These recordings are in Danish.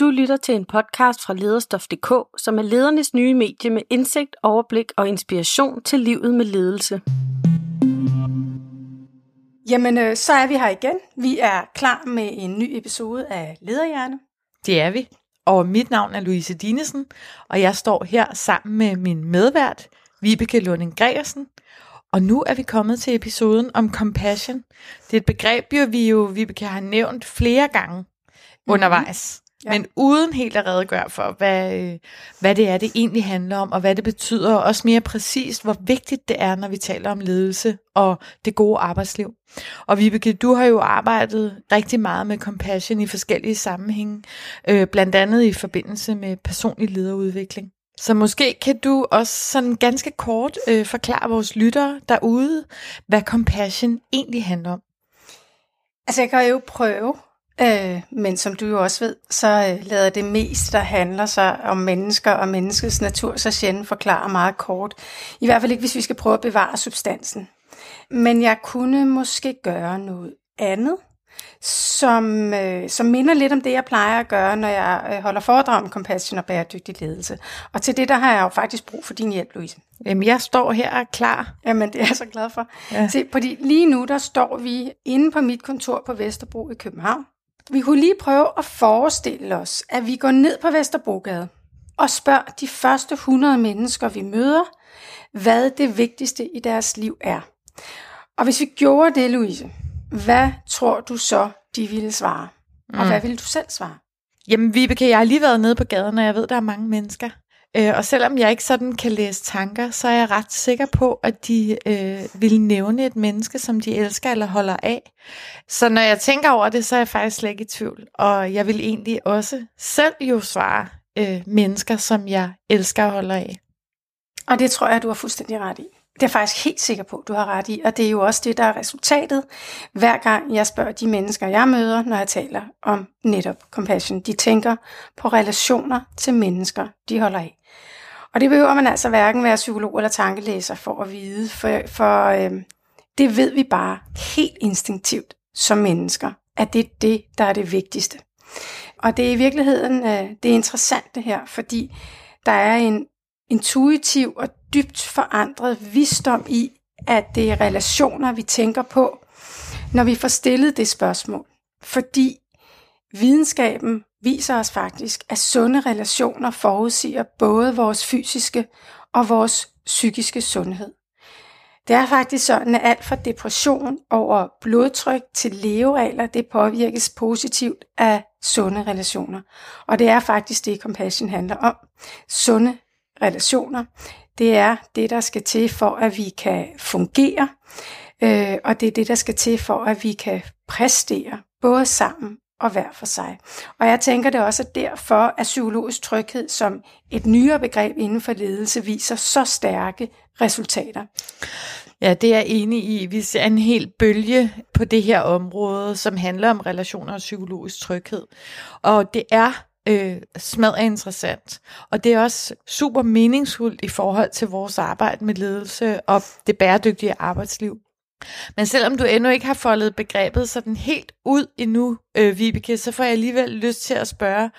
Du lytter til en podcast fra lederstof.dk, som er ledernes nye medie med indsigt, overblik og inspiration til livet med ledelse. Jamen, øh, så er vi her igen. Vi er klar med en ny episode af Lederhjerne. Det er vi. Og mit navn er Louise Dinesen, og jeg står her sammen med min medvært, Vibeke Lunding Gregersen. Og nu er vi kommet til episoden om compassion. Det er et begreb, vi jo, Vibeke, har nævnt flere gange mm-hmm. undervejs. Ja. Men uden helt at redegøre for, hvad, øh, hvad det er, det egentlig handler om, og hvad det betyder, og også mere præcist, hvor vigtigt det er, når vi taler om ledelse og det gode arbejdsliv. Og Vibeke, du har jo arbejdet rigtig meget med compassion i forskellige sammenhænge, øh, blandt andet i forbindelse med personlig lederudvikling. Så måske kan du også sådan ganske kort øh, forklare vores lyttere derude, hvad compassion egentlig handler om. Altså jeg kan jo prøve Øh, men som du jo også ved, så øh, lader det mest, der handler sig om mennesker og menneskets natur, så sjældent forklarer meget kort. I hvert fald ikke, hvis vi skal prøve at bevare substansen. Men jeg kunne måske gøre noget andet, som, øh, som minder lidt om det, jeg plejer at gøre, når jeg øh, holder foredrag om compassion og bæredygtig ledelse. Og til det, der har jeg jo faktisk brug for din hjælp, Louise. Jamen, jeg står her og klar. Jamen, det er jeg så glad for. Ja. Se, fordi lige nu, der står vi inde på mit kontor på Vesterbro i København. Vi kunne lige prøve at forestille os, at vi går ned på Vesterbrogade og spørger de første 100 mennesker, vi møder, hvad det vigtigste i deres liv er. Og hvis vi gjorde det, Louise, hvad tror du så, de ville svare? Og mm. hvad ville du selv svare? Jamen Vibeke, jeg har lige været nede på gaden, og jeg ved, der er mange mennesker. Øh, og selvom jeg ikke sådan kan læse tanker, så er jeg ret sikker på, at de øh, vil nævne et menneske, som de elsker eller holder af. Så når jeg tænker over det, så er jeg faktisk slet ikke i tvivl. Og jeg vil egentlig også selv jo svare øh, mennesker, som jeg elsker og holder af. Og det tror jeg, du har fuldstændig ret i. Det er jeg faktisk helt sikker på, du har ret i. Og det er jo også det, der er resultatet, hver gang jeg spørger de mennesker, jeg møder, når jeg taler om netop compassion. De tænker på relationer til mennesker, de holder af. Og det behøver man altså hverken være psykolog eller tankelæser for at vide, for, for øh, det ved vi bare helt instinktivt som mennesker, at det er det, der er det vigtigste. Og det er i virkeligheden øh, det er interessant det her, fordi der er en intuitiv og dybt forandret visdom i, at det er relationer, vi tænker på, når vi får stillet det spørgsmål. Fordi videnskaben viser os faktisk, at sunde relationer forudsiger både vores fysiske og vores psykiske sundhed. Det er faktisk sådan, at alt fra depression over blodtryk til leveregler, det påvirkes positivt af sunde relationer. Og det er faktisk det, compassion handler om. Sunde relationer, det er det, der skal til for, at vi kan fungere, øh, og det er det, der skal til for, at vi kan præstere, både sammen og hver for sig. Og jeg tænker det også derfor, at psykologisk tryghed som et nyere begreb inden for ledelse viser så stærke resultater. Ja, det er jeg enig i. Vi ser en helt bølge på det her område, som handler om relationer og psykologisk tryghed. Og det er øh, smadret interessant. Og det er også super meningsfuldt i forhold til vores arbejde med ledelse og det bæredygtige arbejdsliv. Men selvom du endnu ikke har foldet begrebet sådan helt ud endnu, øh, Vibeke, så får jeg alligevel lyst til at spørge,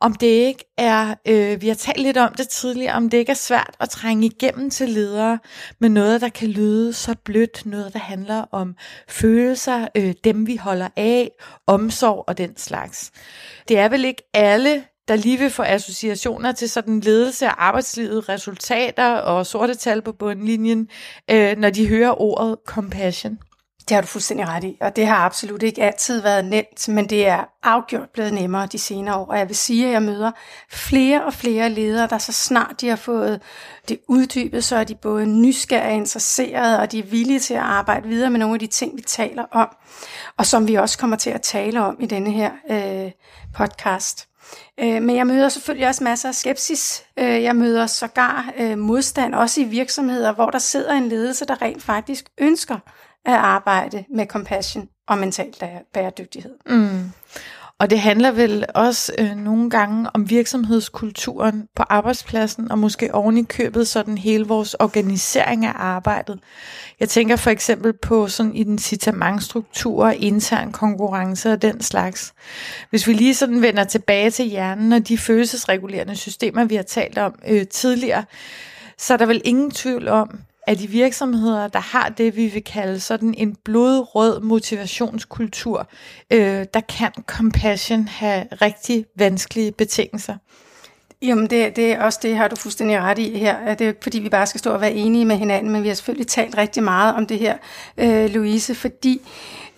om det ikke er, øh, vi har talt lidt om det tidligere, om det ikke er svært at trænge igennem til ledere med noget, der kan lyde så blødt, noget, der handler om følelser, øh, dem vi holder af, omsorg og den slags. Det er vel ikke alle der lige vil få associationer til sådan ledelse af arbejdslivet, resultater og sorte tal på bundlinjen, øh, når de hører ordet compassion. Det har du fuldstændig ret i, og det har absolut ikke altid været nemt, men det er afgjort blevet nemmere de senere år. Og jeg vil sige, at jeg møder flere og flere ledere, der så snart de har fået det uddybet, så er de både nysgerrige og interesserede, og de er villige til at arbejde videre med nogle af de ting, vi taler om, og som vi også kommer til at tale om i denne her øh, podcast. Øh, men jeg møder selvfølgelig også masser af skepsis. Øh, jeg møder sågar øh, modstand, også i virksomheder, hvor der sidder en ledelse, der rent faktisk ønsker at arbejde med compassion og mental bæredygtighed. Mm. Og det handler vel også øh, nogle gange om virksomhedskulturen på arbejdspladsen, og måske oven i købet sådan hele vores organisering af arbejdet. Jeg tænker for eksempel på sådan incitamentstrukturer, intern konkurrence og den slags. Hvis vi lige sådan vender tilbage til hjernen og de følelsesregulerende systemer, vi har talt om øh, tidligere, så er der vel ingen tvivl om, at de virksomheder, der har det, vi vil kalde sådan en blodrød motivationskultur, øh, der kan compassion have rigtig vanskelige betingelser. Jamen, det, det er også det, har du fuldstændig ret i her. Det er ikke fordi, vi bare skal stå og være enige med hinanden, men vi har selvfølgelig talt rigtig meget om det her, øh, Louise, fordi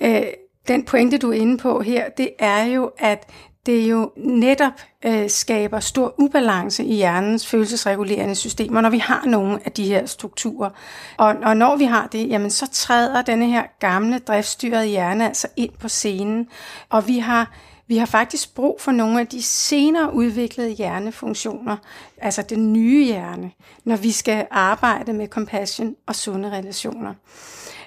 øh, den pointe, du er inde på her, det er jo, at det jo netop øh, skaber stor ubalance i hjernens følelsesregulerende systemer, når vi har nogle af de her strukturer. Og, og når vi har det, jamen så træder denne her gamle driftstyrede hjerne altså ind på scenen, og vi har vi har faktisk brug for nogle af de senere udviklede hjernefunktioner, altså den nye hjerne, når vi skal arbejde med compassion og sunde relationer.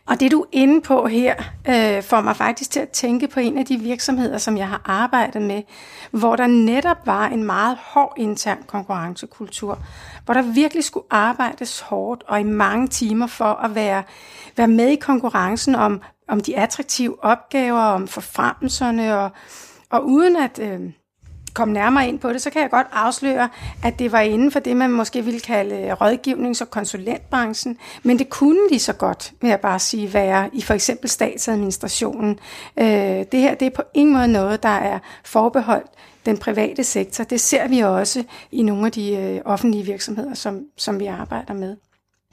Og det du er inde på her, øh, får mig faktisk til at tænke på en af de virksomheder, som jeg har arbejdet med, hvor der netop var en meget hård intern konkurrencekultur, hvor der virkelig skulle arbejdes hårdt og i mange timer for at være, være med i konkurrencen om, om de attraktive opgaver, om forfremmelserne, og, og uden at... Øh, komme nærmere ind på det, så kan jeg godt afsløre, at det var inden for det, man måske ville kalde øh, rådgivnings- og konsulentbranchen, men det kunne lige så godt, vil jeg bare sige, være i for eksempel statsadministrationen. Øh, det her det er på ingen måde noget, der er forbeholdt den private sektor. Det ser vi også i nogle af de øh, offentlige virksomheder, som, som vi arbejder med.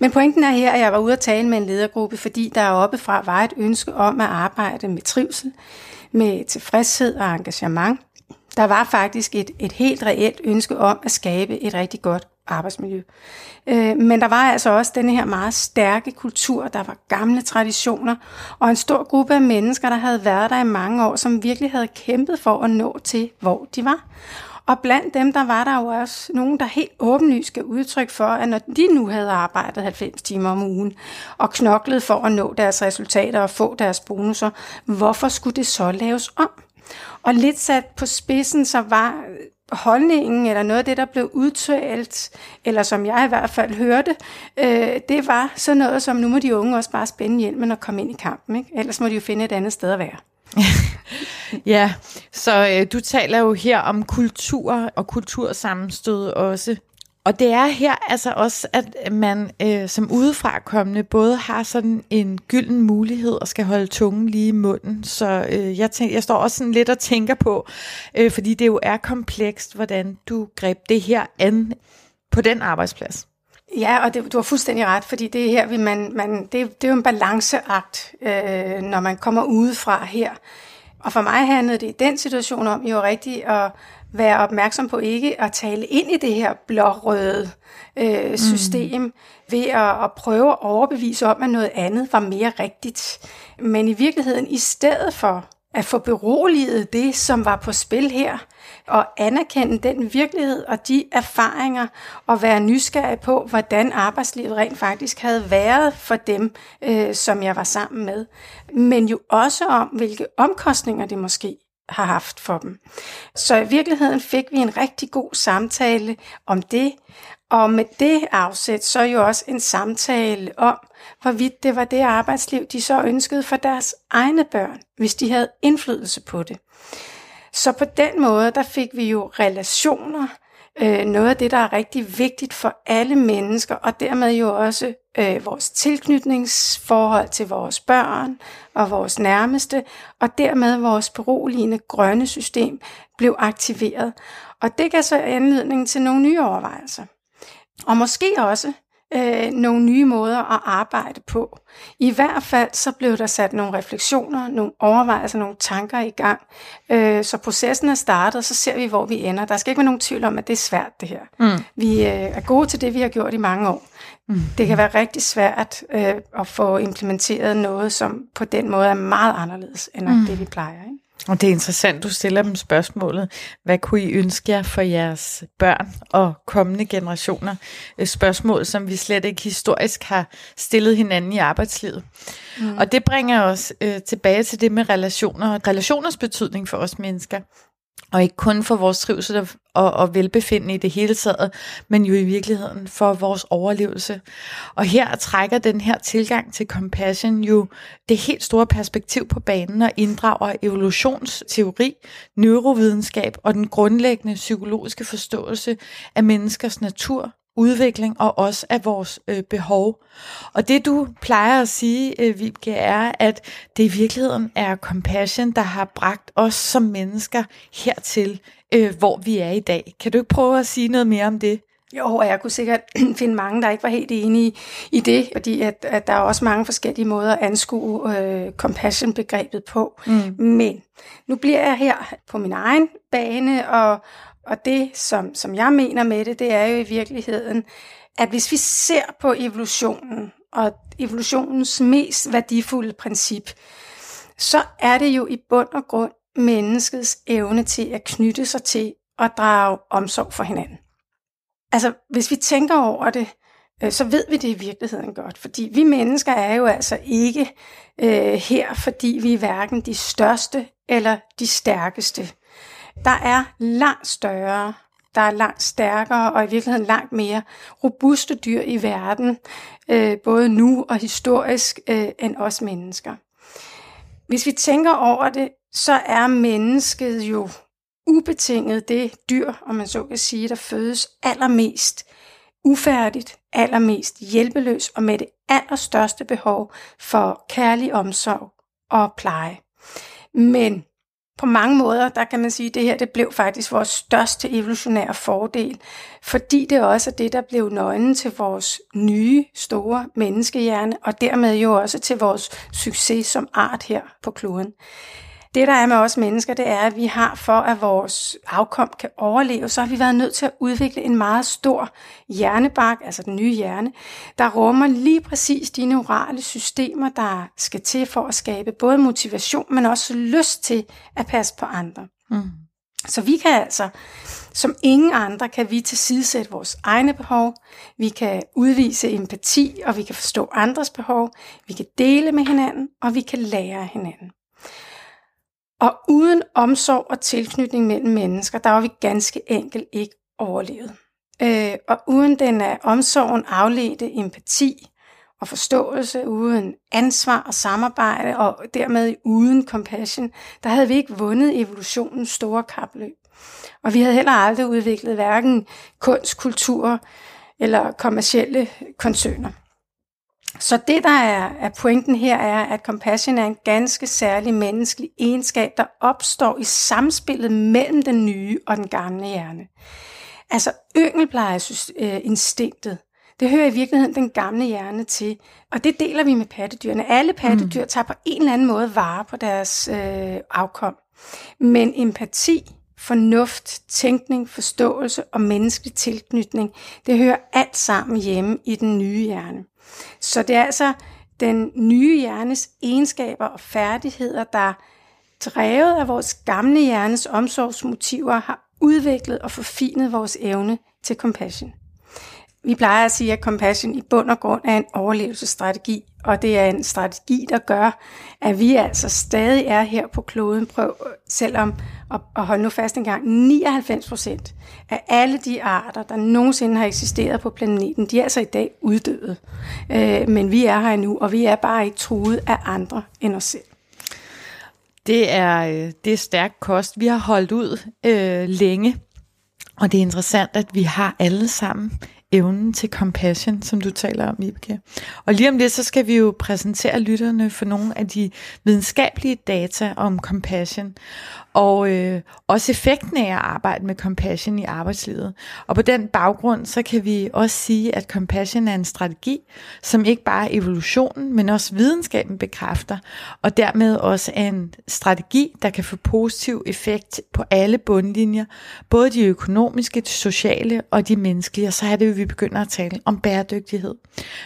Men pointen er her, at jeg var ude at tale med en ledergruppe, fordi der oppefra var et ønske om at arbejde med trivsel, med tilfredshed og engagement, der var faktisk et, et helt reelt ønske om at skabe et rigtig godt arbejdsmiljø. Øh, men der var altså også denne her meget stærke kultur, der var gamle traditioner, og en stor gruppe af mennesker, der havde været der i mange år, som virkelig havde kæmpet for at nå til, hvor de var. Og blandt dem, der var der jo også nogen, der helt åbenlyst skal udtryk for, at når de nu havde arbejdet 90 timer om ugen og knoklet for at nå deres resultater og få deres bonusser, hvorfor skulle det så laves om? Og lidt sat på spidsen, så var holdningen, eller noget af det, der blev udtalt, eller som jeg i hvert fald hørte, øh, det var sådan noget som, nu må de unge også bare spænde hjelmen og komme ind i kampen, ikke? ellers må de jo finde et andet sted at være. ja, så øh, du taler jo her om kultur og kultursammenstød også. Og det er her altså også, at man øh, som udefrakommende både har sådan en gylden mulighed og skal holde tungen lige i munden. Så øh, jeg, tænker, jeg står også sådan lidt og tænker på, øh, fordi det jo er komplekst, hvordan du greb det her an på den arbejdsplads. Ja, og det, du har fuldstændig ret, fordi det her, vi man, man, det, det er jo en balanceakt, øh, når man kommer udefra her. Og for mig handlede det i den situation om jo rigtigt at være opmærksom på ikke at tale ind i det her blårøde øh, system mm. ved at, at prøve at overbevise om, at noget andet var mere rigtigt. Men i virkeligheden, i stedet for at få beroliget det, som var på spil her, og anerkende den virkelighed og de erfaringer, og være nysgerrig på, hvordan arbejdslivet rent faktisk havde været for dem, øh, som jeg var sammen med. Men jo også om, hvilke omkostninger det måske har haft for dem. Så i virkeligheden fik vi en rigtig god samtale om det, og med det afsæt så jo også en samtale om, hvorvidt det var det arbejdsliv, de så ønskede for deres egne børn, hvis de havde indflydelse på det. Så på den måde, der fik vi jo relationer, øh, noget af det, der er rigtig vigtigt for alle mennesker, og dermed jo også øh, vores tilknytningsforhold til vores børn og vores nærmeste, og dermed vores beroligende grønne system blev aktiveret. Og det gav så anledning til nogle nye overvejelser. Og måske også øh, nogle nye måder at arbejde på. I hvert fald så blev der sat nogle refleksioner, nogle overvejelser, nogle tanker i gang. Øh, så processen er startet, så ser vi, hvor vi ender. Der skal ikke være nogen tvivl om, at det er svært det her. Mm. Vi øh, er gode til det, vi har gjort i mange år. Mm. Det kan være rigtig svært øh, at få implementeret noget, som på den måde er meget anderledes end mm. det, vi plejer. Ikke? Og det er interessant, du stiller dem spørgsmålet, hvad kunne I ønske jer for jeres børn og kommende generationer? Et spørgsmål, som vi slet ikke historisk har stillet hinanden i arbejdslivet. Mm. Og det bringer os øh, tilbage til det med relationer og relationers betydning for os mennesker. Og ikke kun for vores trivsel og, og velbefindende i det hele taget, men jo i virkeligheden for vores overlevelse. Og her trækker den her tilgang til compassion jo det helt store perspektiv på banen og inddrager evolutionsteori, neurovidenskab og den grundlæggende psykologiske forståelse af menneskers natur, udvikling og også af vores øh, behov. Og det du plejer at sige, øh, Vibke, er, at det i virkeligheden er compassion, der har bragt os som mennesker hertil, øh, hvor vi er i dag. Kan du ikke prøve at sige noget mere om det? Jo, og jeg kunne sikkert finde mange, der ikke var helt enige i det, fordi at, at der er også mange forskellige måder at anskue øh, compassion-begrebet på. Mm. Men nu bliver jeg her på min egen bane, og, og det, som, som jeg mener med det, det er jo i virkeligheden, at hvis vi ser på evolutionen, og evolutionens mest værdifulde princip, så er det jo i bund og grund menneskets evne til at knytte sig til og drage omsorg for hinanden. Altså, hvis vi tænker over det, øh, så ved vi det i virkeligheden godt, fordi vi mennesker er jo altså ikke øh, her, fordi vi er hverken de største eller de stærkeste. Der er langt større, der er langt stærkere og i virkeligheden langt mere robuste dyr i verden, øh, både nu og historisk, øh, end os mennesker. Hvis vi tænker over det, så er mennesket jo ubetinget det dyr, om man så kan sige, der fødes allermest ufærdigt, allermest hjælpeløs og med det allerstørste behov for kærlig omsorg og pleje. Men på mange måder, der kan man sige, at det her det blev faktisk vores største evolutionære fordel, fordi det også er det, der blev nøglen til vores nye, store menneskehjerne, og dermed jo også til vores succes som art her på kloden. Det, der er med os mennesker, det er, at vi har for, at vores afkom kan overleve, så har vi været nødt til at udvikle en meget stor hjernebark, altså den nye hjerne, der rummer lige præcis de neurale systemer, der skal til for at skabe både motivation, men også lyst til at passe på andre. Mm. Så vi kan altså, som ingen andre, kan vi tilsidesætte vores egne behov, vi kan udvise empati, og vi kan forstå andres behov, vi kan dele med hinanden, og vi kan lære af hinanden. Og uden omsorg og tilknytning mellem mennesker, der var vi ganske enkelt ikke overlevet. Øh, og uden den af omsorgen afledte empati og forståelse, uden ansvar og samarbejde, og dermed uden compassion, der havde vi ikke vundet evolutionens store kapløb. Og vi havde heller aldrig udviklet hverken kunst, kultur eller kommercielle koncerner. Så det, der er, er pointen her, er, at compassion er en ganske særlig menneskelig egenskab, der opstår i samspillet mellem den nye og den gamle hjerne. Altså yngelplejeinstinktet, det hører i virkeligheden den gamle hjerne til, og det deler vi med pattedyrene. Alle pattedyr mm. tager på en eller anden måde vare på deres øh, afkom. Men empati, fornuft, tænkning, forståelse og menneskelig tilknytning, det hører alt sammen hjemme i den nye hjerne. Så det er altså den nye hjernes egenskaber og færdigheder, der drevet af vores gamle hjernes omsorgsmotiver har udviklet og forfinet vores evne til compassion. Vi plejer at sige, at compassion i bund og grund er en overlevelsesstrategi, og det er en strategi, der gør, at vi altså stadig er her på kloden. Prøv selvom, og, og hold nu fast en gang, 99 procent af alle de arter, der nogensinde har eksisteret på planeten, de er altså i dag uddøde. Øh, men vi er her endnu, og vi er bare ikke truet af andre end os selv. Det er, øh, det er stærk kost. Vi har holdt ud øh, længe, og det er interessant, at vi har alle sammen evnen til compassion, som du taler om, Ibeke. Og lige om lidt, så skal vi jo præsentere lytterne for nogle af de videnskabelige data om compassion, og øh, også effekten af at arbejde med compassion i arbejdslivet. Og på den baggrund, så kan vi også sige, at compassion er en strategi, som ikke bare evolutionen, men også videnskaben bekræfter, og dermed også er en strategi, der kan få positiv effekt på alle bundlinjer, både de økonomiske, de sociale og de menneskelige. Og så er det vi begynder at tale om bæredygtighed.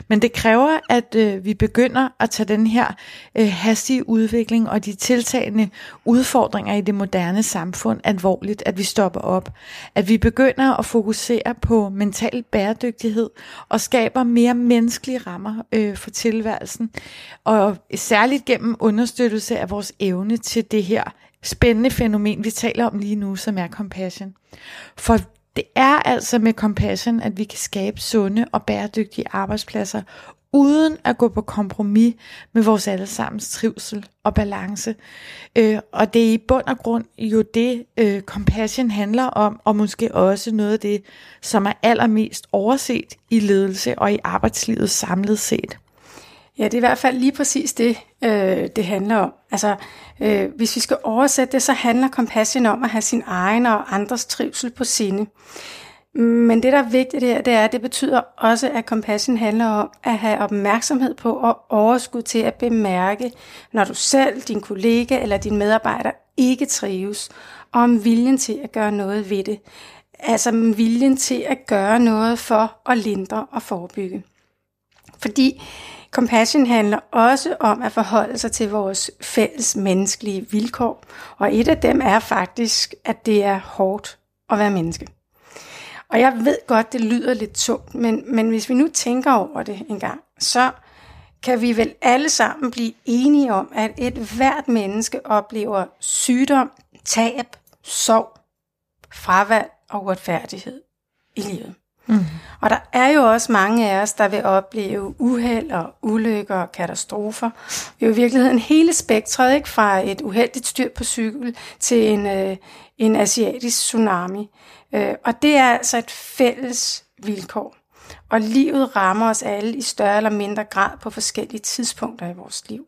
Men det kræver, at øh, vi begynder at tage den her øh, hastige udvikling og de tiltagende udfordringer i det moderne samfund alvorligt, at vi stopper op. At vi begynder at fokusere på mental bæredygtighed og skaber mere menneskelige rammer øh, for tilværelsen. Og særligt gennem understøttelse af vores evne til det her spændende fænomen, vi taler om lige nu, som er compassion. For det er altså med compassion, at vi kan skabe sunde og bæredygtige arbejdspladser, uden at gå på kompromis med vores allesammens trivsel og balance. Øh, og det er i bund og grund jo det, øh, compassion handler om, og måske også noget af det, som er allermest overset i ledelse og i arbejdslivet samlet set. Ja, det er i hvert fald lige præcis det, øh, det handler om. Altså, øh, hvis vi skal oversætte det, så handler compassion om at have sin egen og andres trivsel på sinde. Men det, der er vigtigt her, det er, at det betyder også, at compassion handler om at have opmærksomhed på og overskud til at bemærke, når du selv, din kollega eller din medarbejder ikke trives, og om viljen til at gøre noget ved det. Altså viljen til at gøre noget for at lindre og forebygge. Fordi Compassion handler også om at forholde sig til vores fælles menneskelige vilkår, og et af dem er faktisk, at det er hårdt at være menneske. Og jeg ved godt, det lyder lidt tungt, men, men hvis vi nu tænker over det en gang, så kan vi vel alle sammen blive enige om, at et hvert menneske oplever sygdom, tab, sorg, fravalg og uretfærdighed i livet. Mm. Og der er jo også mange af os, der vil opleve uheld og ulykker og katastrofer. Det er jo i virkeligheden hele spektret, ikke? fra et uheldigt styr på cykel til en, øh, en asiatisk tsunami. Øh, og det er altså et fælles vilkår. Og livet rammer os alle i større eller mindre grad på forskellige tidspunkter i vores liv.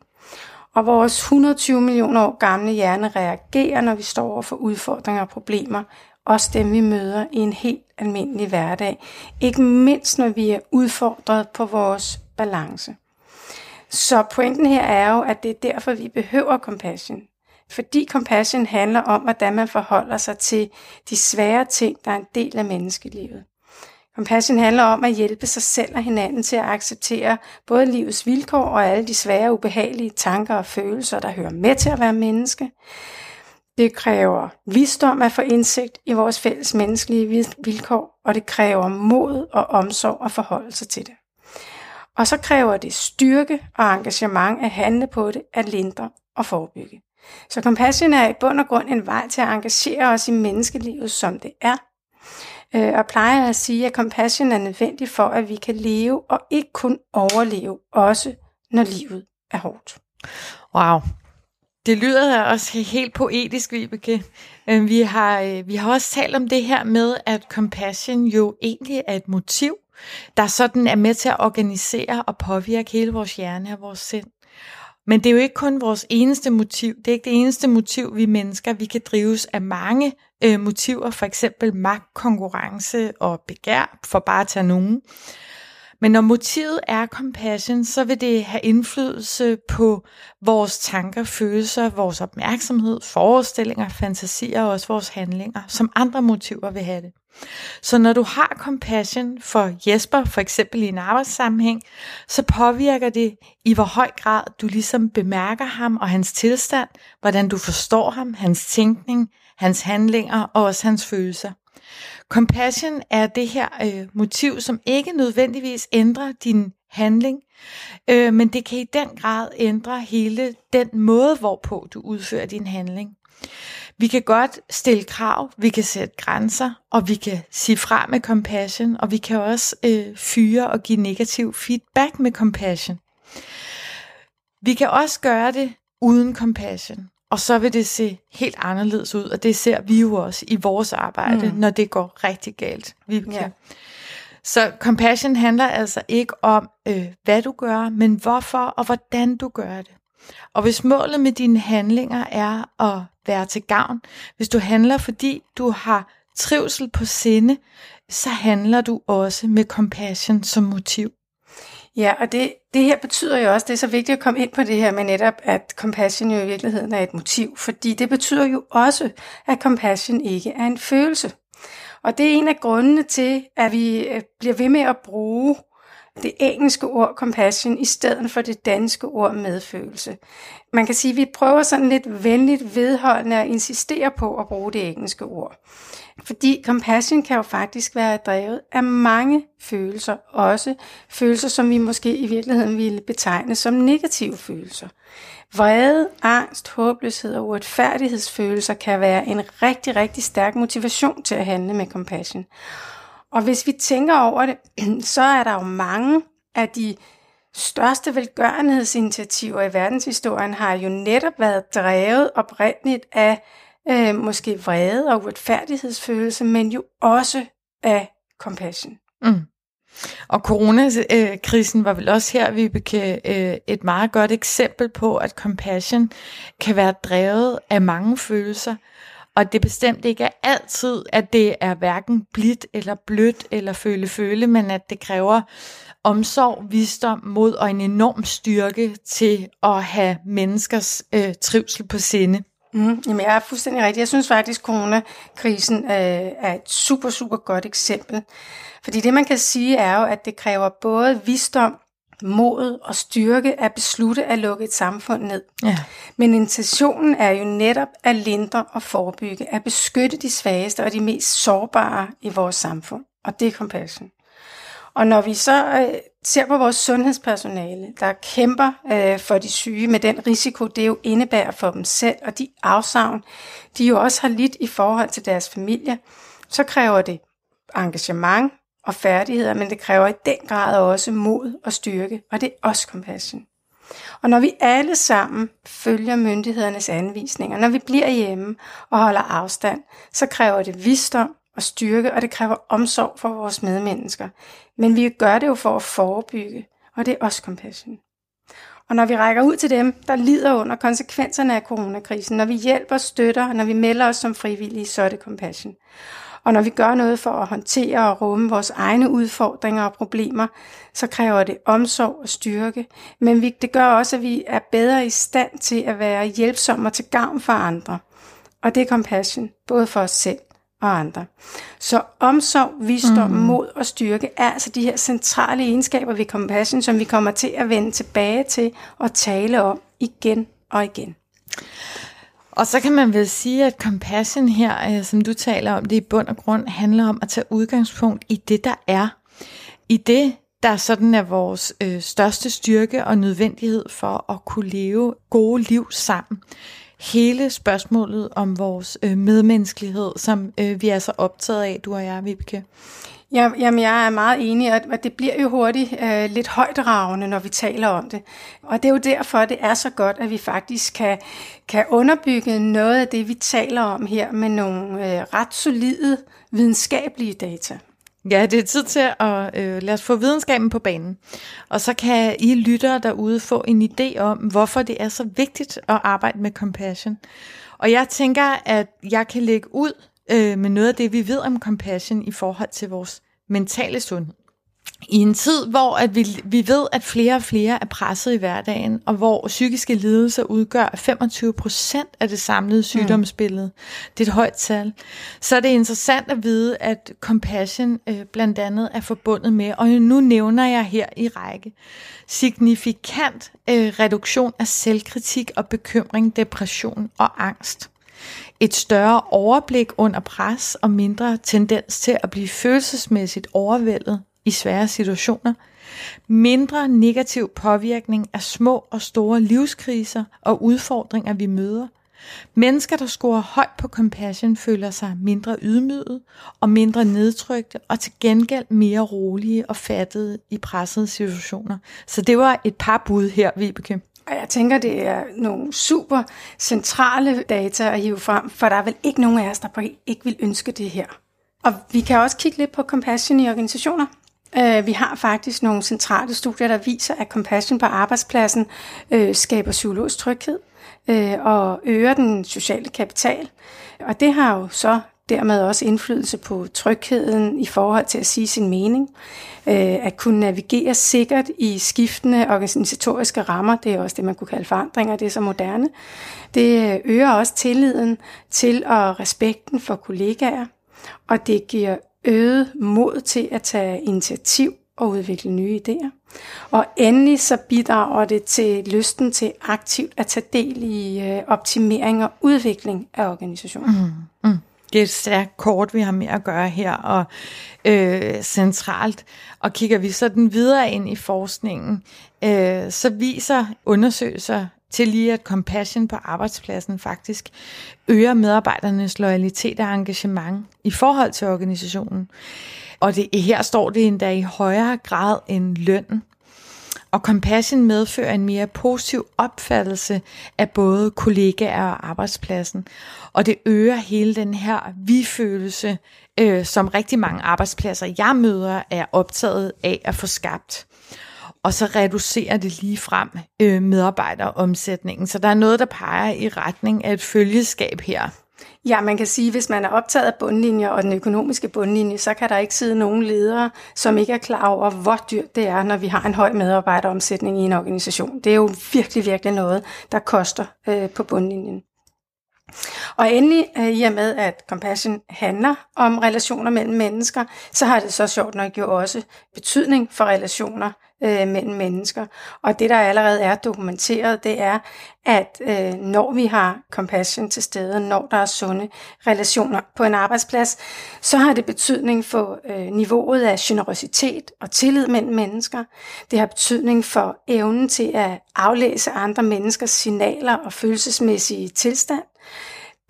Og vores 120 millioner år gamle hjerne reagerer, når vi står over for udfordringer og problemer, også dem vi møder i en helt almindelig hverdag. Ikke mindst når vi er udfordret på vores balance. Så pointen her er jo, at det er derfor, vi behøver compassion. Fordi compassion handler om, hvordan man forholder sig til de svære ting, der er en del af menneskelivet. Compassion handler om at hjælpe sig selv og hinanden til at acceptere både livets vilkår og alle de svære, ubehagelige tanker og følelser, der hører med til at være menneske. Det kræver visdom at få indsigt i vores fælles menneskelige vilkår, og det kræver mod og omsorg at forholde sig til det. Og så kræver det styrke og engagement at handle på det, at lindre og forebygge. Så compassion er i bund og grund en vej til at engagere os i menneskelivet, som det er. Øh, og plejer at sige, at compassion er nødvendig for, at vi kan leve og ikke kun overleve, også når livet er hårdt. Wow, det lyder også helt poetisk, Vibeke. Øhm, vi har, øh, vi har også talt om det her med, at compassion jo egentlig er et motiv, der sådan er med til at organisere og påvirke hele vores hjerne og vores sind. Men det er jo ikke kun vores eneste motiv. Det er ikke det eneste motiv, vi mennesker. Vi kan drives af mange øh, motiver, for eksempel magt, konkurrence og begær, for bare at tage nogen. Men når motivet er compassion, så vil det have indflydelse på vores tanker, følelser, vores opmærksomhed, forestillinger, fantasier og også vores handlinger, som andre motiver vil have det. Så når du har compassion for Jesper, for eksempel i en arbejdssammenhæng, så påvirker det i hvor høj grad du ligesom bemærker ham og hans tilstand, hvordan du forstår ham, hans tænkning, hans handlinger og også hans følelser. Compassion er det her øh, motiv, som ikke nødvendigvis ændrer din handling, øh, men det kan i den grad ændre hele den måde, hvorpå du udfører din handling. Vi kan godt stille krav, vi kan sætte grænser, og vi kan sige fra med compassion, og vi kan også øh, fyre og give negativ feedback med compassion. Vi kan også gøre det uden compassion. Og så vil det se helt anderledes ud, og det ser vi jo også i vores arbejde, mm. når det går rigtig galt. Vi ja. Så compassion handler altså ikke om, øh, hvad du gør, men hvorfor og hvordan du gør det. Og hvis målet med dine handlinger er at være til gavn, hvis du handler, fordi du har trivsel på sinde, så handler du også med compassion som motiv. Ja, og det, det her betyder jo også, det er så vigtigt at komme ind på det her med netop, at compassion jo i virkeligheden er et motiv, fordi det betyder jo også, at compassion ikke er en følelse. Og det er en af grundene til, at vi øh, bliver ved med at bruge det engelske ord compassion i stedet for det danske ord medfølelse. Man kan sige, at vi prøver sådan lidt venligt vedholdende at insistere på at bruge det engelske ord. Fordi compassion kan jo faktisk være drevet af mange følelser, også følelser, som vi måske i virkeligheden ville betegne som negative følelser. Vrede, angst, håbløshed og uretfærdighedsfølelser kan være en rigtig, rigtig stærk motivation til at handle med compassion. Og hvis vi tænker over det, så er der jo mange af de største velgørenhedsinitiativer i verdenshistorien har jo netop været drevet oprindeligt af øh, måske vrede og uretfærdighedsfølelse, men jo også af compassion. Mm. Og coronakrisen var vel også her, vi øh, et meget godt eksempel på, at compassion kan være drevet af mange følelser, og det bestemt ikke er altid, at det er hverken blidt eller blødt eller føle-føle, men at det kræver omsorg, visdom, mod og en enorm styrke til at have menneskers øh, trivsel på sinde. Mm, jamen, jeg er fuldstændig rigtig. Jeg synes faktisk, at coronakrisen øh, er et super, super godt eksempel. Fordi det, man kan sige, er jo, at det kræver både visdom, mod og styrke at beslutte at lukke et samfund ned. Ja. Men intentionen er jo netop at lindre og forebygge, at beskytte de svageste og de mest sårbare i vores samfund. Og det er compassion. Og når vi så øh, ser på vores sundhedspersonale, der kæmper øh, for de syge med den risiko, det jo indebærer for dem selv, og de afsavn, de jo også har lidt i forhold til deres familie, så kræver det engagement og færdigheder, men det kræver i den grad også mod og styrke, og det er også compassion. Og når vi alle sammen følger myndighedernes anvisninger, når vi bliver hjemme og holder afstand, så kræver det visdom, og styrke, og det kræver omsorg for vores medmennesker. Men vi gør det jo for at forebygge, og det er også compassion. Og når vi rækker ud til dem, der lider under konsekvenserne af coronakrisen, når vi hjælper, støtter, når vi melder os som frivillige, så er det compassion. Og når vi gør noget for at håndtere og rumme vores egne udfordringer og problemer, så kræver det omsorg og styrke. Men vi, det gør også, at vi er bedre i stand til at være hjælpsomme og til gavn for andre. Og det er compassion, både for os selv og andre. Så omsorg, visdom, mm. mod og styrke er altså de her centrale egenskaber ved compassion, som vi kommer til at vende tilbage til og tale om igen og igen. Og så kan man vel sige, at compassion her, øh, som du taler om, det i bund og grund handler om at tage udgangspunkt i det, der er. I det, der sådan er vores øh, største styrke og nødvendighed for at kunne leve gode liv sammen hele spørgsmålet om vores øh, medmenneskelighed, som øh, vi er så optaget af, du og jeg, Vibeke. Ja, jamen, jeg er meget enig, at det bliver jo hurtigt øh, lidt højdragende, når vi taler om det. Og det er jo derfor, det er så godt, at vi faktisk kan, kan underbygge noget af det, vi taler om her, med nogle øh, ret solide videnskabelige data. Ja, det er tid til at øh, lade os få videnskaben på banen. Og så kan I lyttere derude få en idé om, hvorfor det er så vigtigt at arbejde med compassion. Og jeg tænker, at jeg kan lægge ud øh, med noget af det, vi ved om compassion i forhold til vores mentale sundhed. I en tid, hvor at vi, vi ved, at flere og flere er presset i hverdagen, og hvor psykiske lidelser udgør 25 procent af det samlede sygdomsbillede, mm. det er et højt tal, så er det interessant at vide, at compassion øh, blandt andet er forbundet med, og nu nævner jeg her i række, signifikant øh, reduktion af selvkritik og bekymring, depression og angst et større overblik under pres og mindre tendens til at blive følelsesmæssigt overvældet i svære situationer, mindre negativ påvirkning af små og store livskriser og udfordringer, vi møder. Mennesker, der scorer højt på compassion, føler sig mindre ydmyget og mindre nedtrykte, og til gengæld mere rolige og fattede i pressede situationer. Så det var et par bud her, Vibeke. Og jeg tænker, det er nogle super centrale data at hive frem, for der er vel ikke nogen af os, der ikke vil ønske det her. Og vi kan også kigge lidt på compassion i organisationer. Øh, vi har faktisk nogle centrale studier, der viser, at compassion på arbejdspladsen uh, skaber psykologisk tryghed uh, og øger den sociale kapital. Og det har jo så dermed også indflydelse på trygheden i forhold til at sige sin mening, øh, at kunne navigere sikkert i skiftende organisatoriske rammer, det er også det, man kunne kalde forandringer, det er så moderne. Det øger også tilliden til og respekten for kollegaer, og det giver øget mod til at tage initiativ og udvikle nye idéer. Og endelig så bidrager det til lysten til aktivt at tage del i øh, optimering og udvikling af organisationen. Mm, mm. Det er et stærkt kort, vi har med at gøre her, og øh, centralt. Og kigger vi sådan videre ind i forskningen, øh, så viser undersøgelser til lige, at compassion på arbejdspladsen faktisk øger medarbejdernes loyalitet og engagement i forhold til organisationen. Og det, her står det endda i højere grad end løn. Og compassion medfører en mere positiv opfattelse af både kollegaer og arbejdspladsen. Og det øger hele den her vi-følelse, øh, som rigtig mange arbejdspladser, jeg møder, er optaget af at få skabt. Og så reducerer det lige frem øh, medarbejderomsætningen. Så der er noget, der peger i retning af et følgeskab her. Ja, man kan sige, at hvis man er optaget af bundlinjer og den økonomiske bundlinje, så kan der ikke sidde nogen ledere, som ikke er klar over, hvor dyrt det er, når vi har en høj medarbejderomsætning i en organisation. Det er jo virkelig, virkelig noget, der koster øh, på bundlinjen. Og endelig, øh, i og med at compassion handler om relationer mellem mennesker, så har det så sjovt nok jo også betydning for relationer øh, mellem mennesker. Og det, der allerede er dokumenteret, det er, at øh, når vi har compassion til stede, når der er sunde relationer på en arbejdsplads, så har det betydning for øh, niveauet af generositet og tillid mellem mennesker. Det har betydning for evnen til at aflæse andre menneskers signaler og følelsesmæssige tilstand.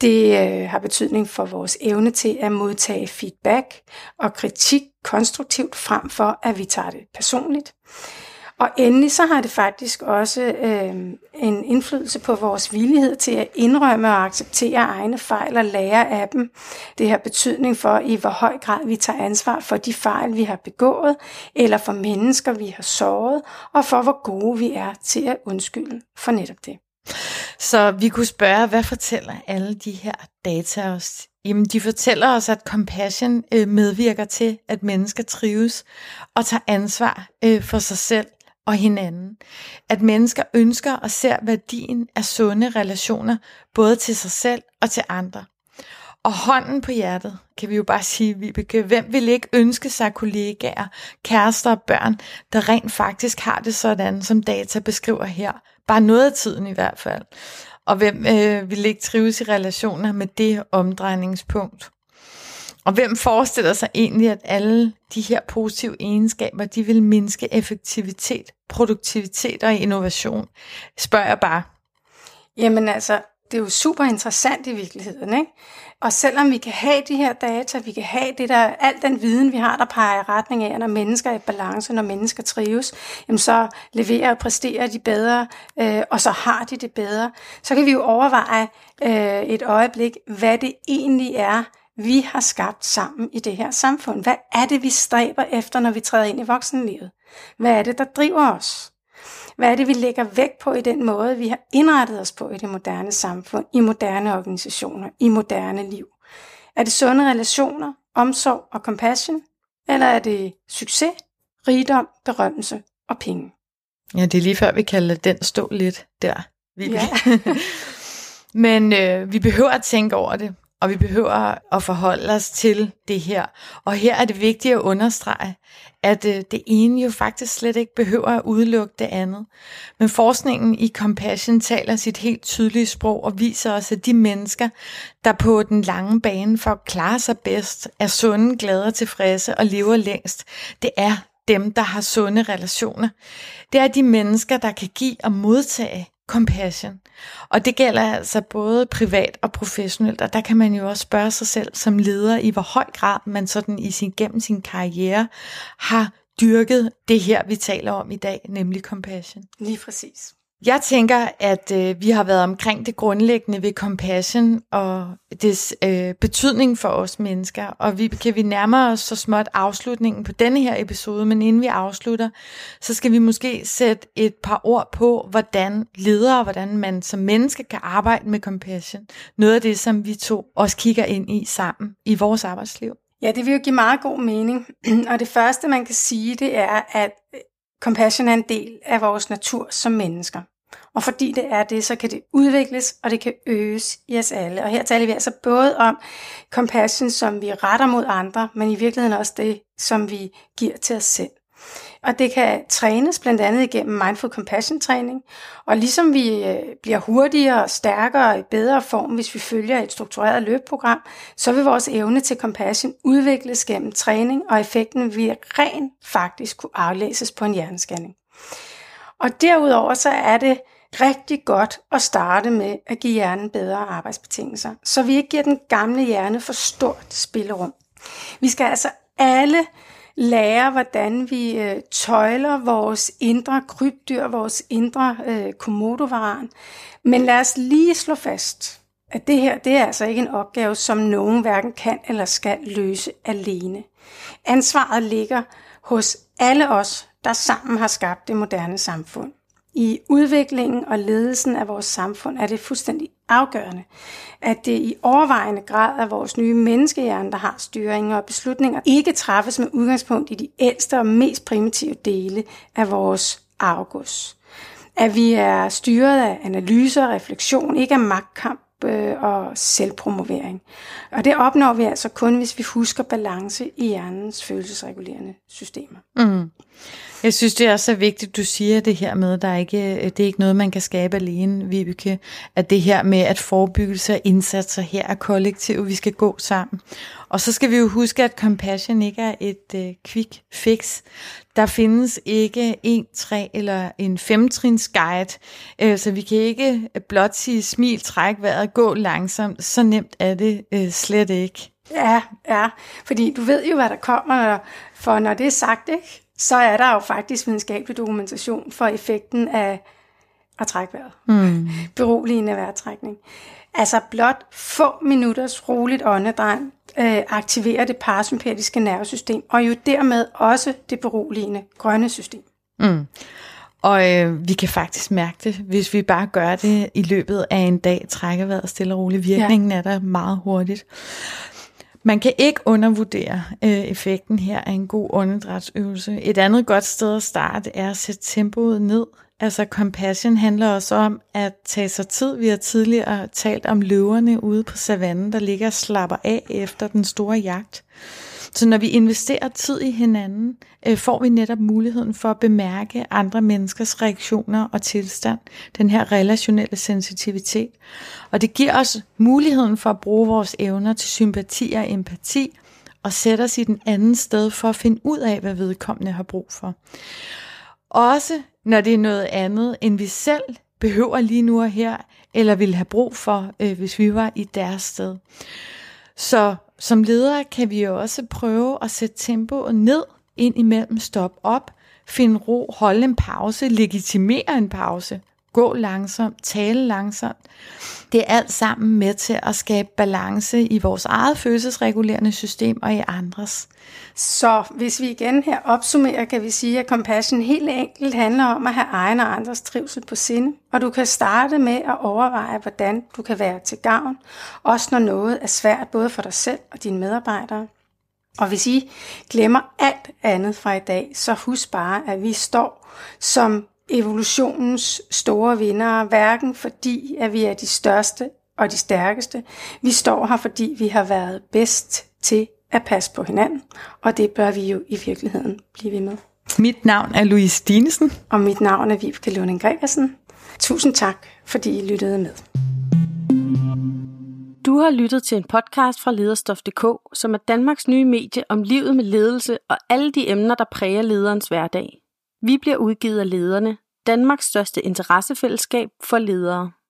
Det øh, har betydning for vores evne til at modtage feedback og kritik konstruktivt frem for, at vi tager det personligt. Og endelig så har det faktisk også øh, en indflydelse på vores villighed til at indrømme og acceptere egne fejl og lære af dem. Det har betydning for, i hvor høj grad vi tager ansvar for de fejl, vi har begået, eller for mennesker, vi har såret, og for hvor gode vi er til at undskylde for netop det. Så vi kunne spørge, hvad fortæller alle de her data os? Jamen, de fortæller os, at compassion øh, medvirker til, at mennesker trives og tager ansvar øh, for sig selv og hinanden. At mennesker ønsker og ser værdien af sunde relationer, både til sig selv og til andre. Og hånden på hjertet, kan vi jo bare sige, Vibeke, hvem vil ikke ønske sig kollegaer, kærester og børn, der rent faktisk har det sådan, som data beskriver her, Bare noget af tiden i hvert fald. Og hvem øh, vil ikke trives i relationer med det omdrejningspunkt? Og hvem forestiller sig egentlig, at alle de her positive egenskaber, de vil mindske effektivitet, produktivitet og innovation? Spørger jeg bare. Jamen altså, det er jo super interessant i virkeligheden, ikke? Og selvom vi kan have de her data, vi kan have det der, al den viden, vi har, der peger i retning af, at når mennesker er i balance, når mennesker trives, jamen så leverer og præsterer de bedre, øh, og så har de det bedre. Så kan vi jo overveje øh, et øjeblik, hvad det egentlig er, vi har skabt sammen i det her samfund. Hvad er det, vi stræber efter, når vi træder ind i voksenlivet? Hvad er det, der driver os? Hvad er det, vi lægger vægt på i den måde, vi har indrettet os på i det moderne samfund, i moderne organisationer, i moderne liv? Er det sunde relationer, omsorg og compassion? Eller er det succes, rigdom, berømmelse og penge? Ja, det er lige før, vi kalder den stå lidt der. Ja. Men øh, vi behøver at tænke over det, og vi behøver at forholde os til det her. Og her er det vigtigt at understrege, at øh, det ene jo faktisk slet ikke behøver at udelukke det andet. Men forskningen i Compassion taler sit helt tydelige sprog og viser os, at de mennesker, der på den lange bane for at klare sig bedst, er sunde, glade og tilfredse og lever længst, det er dem, der har sunde relationer. Det er de mennesker, der kan give og modtage compassion. Og det gælder altså både privat og professionelt, og der kan man jo også spørge sig selv som leder, i hvor høj grad man sådan i sin, gennem sin karriere har dyrket det her, vi taler om i dag, nemlig compassion. Lige præcis. Jeg tænker, at øh, vi har været omkring det grundlæggende ved compassion og dets øh, betydning for os mennesker, og vi kan vi nærme os så småt afslutningen på denne her episode, men inden vi afslutter, så skal vi måske sætte et par ord på, hvordan ledere, hvordan man som menneske kan arbejde med compassion. Noget af det, som vi to også kigger ind i sammen i vores arbejdsliv. Ja, det vil jo give meget god mening. Og det første, man kan sige, det er, at øh, compassion er en del af vores natur som mennesker. Og fordi det er det, så kan det udvikles, og det kan øges i os alle. Og her taler vi altså både om compassion, som vi retter mod andre, men i virkeligheden også det, som vi giver til os selv. Og det kan trænes blandt andet igennem Mindful Compassion træning. Og ligesom vi øh, bliver hurtigere, stærkere og i bedre form, hvis vi følger et struktureret løbprogram, så vil vores evne til compassion udvikles gennem træning, og effekten vil rent faktisk kunne aflæses på en hjerneskanning. Og derudover så er det rigtig godt at starte med at give hjernen bedre arbejdsbetingelser, så vi ikke giver den gamle hjerne for stort spillerum. Vi skal altså alle lære, hvordan vi øh, tøjler vores indre krybdyr, vores indre øh, komodovaran. Men lad os lige slå fast, at det her det er altså ikke en opgave, som nogen hverken kan eller skal løse alene. Ansvaret ligger hos alle os, der sammen har skabt det moderne samfund. I udviklingen og ledelsen af vores samfund er det fuldstændig afgørende, at det i overvejende grad er vores nye menneskehjerne, der har styring og beslutninger, ikke træffes med udgangspunkt i de ældste og mest primitive dele af vores arvegods. At vi er styret af analyser og refleksion, ikke af magtkamp øh, og selvpromovering. Og det opnår vi altså kun, hvis vi husker balance i hjernens følelsesregulerende systemer. Mm. Jeg synes, det er så vigtigt, du siger det her med, at der er ikke, det er ikke noget, man kan skabe alene, Vibeke. At det her med, at forebyggelse og indsatser her er kollektiv, vi skal gå sammen. Og så skal vi jo huske, at compassion ikke er et øh, quick fix. Der findes ikke en, tre eller en femtrins guide, øh, så vi kan ikke blot sige smil, træk vejret, gå langsomt. Så nemt er det øh, slet ikke. Ja, ja, fordi du ved jo, hvad der kommer, for når det er sagt, ikke? Så er der jo faktisk videnskabelig dokumentation for effekten af at trække vejret. Mm. Beroligende vejrtrækning. Altså blot få minutters roligt åndedræt øh, aktiverer det parasympatiske nervesystem, og jo dermed også det beroligende grønne system. Mm. Og øh, vi kan faktisk mærke det, hvis vi bare gør det i løbet af en dag, trækker vejret stille og roligt. Virkningen ja. er der meget hurtigt. Man kan ikke undervurdere øh, effekten her af en god åndedrætsøvelse. Et andet godt sted at starte er at sætte tempoet ned. Altså compassion handler også om at tage sig tid. Vi har tidligere talt om løverne ude på savannen, der ligger og slapper af efter den store jagt. Så når vi investerer tid i hinanden, øh, får vi netop muligheden for at bemærke andre menneskers reaktioner og tilstand, den her relationelle sensitivitet. Og det giver os muligheden for at bruge vores evner til sympati og empati, og sætte os i den anden sted for at finde ud af, hvad vedkommende har brug for. Også når det er noget andet, end vi selv behøver lige nu og her, eller ville have brug for, øh, hvis vi var i deres sted. Så som ledere kan vi jo også prøve at sætte tempoet ned, ind imellem stop op, finde ro, holde en pause, legitimere en pause, gå langsomt, tale langsomt. Det er alt sammen med til at skabe balance i vores eget følelsesregulerende system og i andres. Så hvis vi igen her opsummerer, kan vi sige, at compassion helt enkelt handler om at have egen og andres trivsel på sinde. Og du kan starte med at overveje, hvordan du kan være til gavn, også når noget er svært både for dig selv og dine medarbejdere. Og hvis I glemmer alt andet fra i dag, så husk bare, at vi står som evolutionens store vindere, hverken fordi, at vi er de største og de stærkeste. Vi står her, fordi vi har været bedst til at passe på hinanden, og det bør vi jo i virkeligheden blive ved med. Mit navn er Louise Dinesen. Og mit navn er Vibeke Lunding Gregersen. Tusind tak, fordi I lyttede med. Du har lyttet til en podcast fra Lederstof.dk, som er Danmarks nye medie om livet med ledelse og alle de emner, der præger lederens hverdag. Vi bliver udgivet af lederne, Danmarks største interessefællesskab for ledere.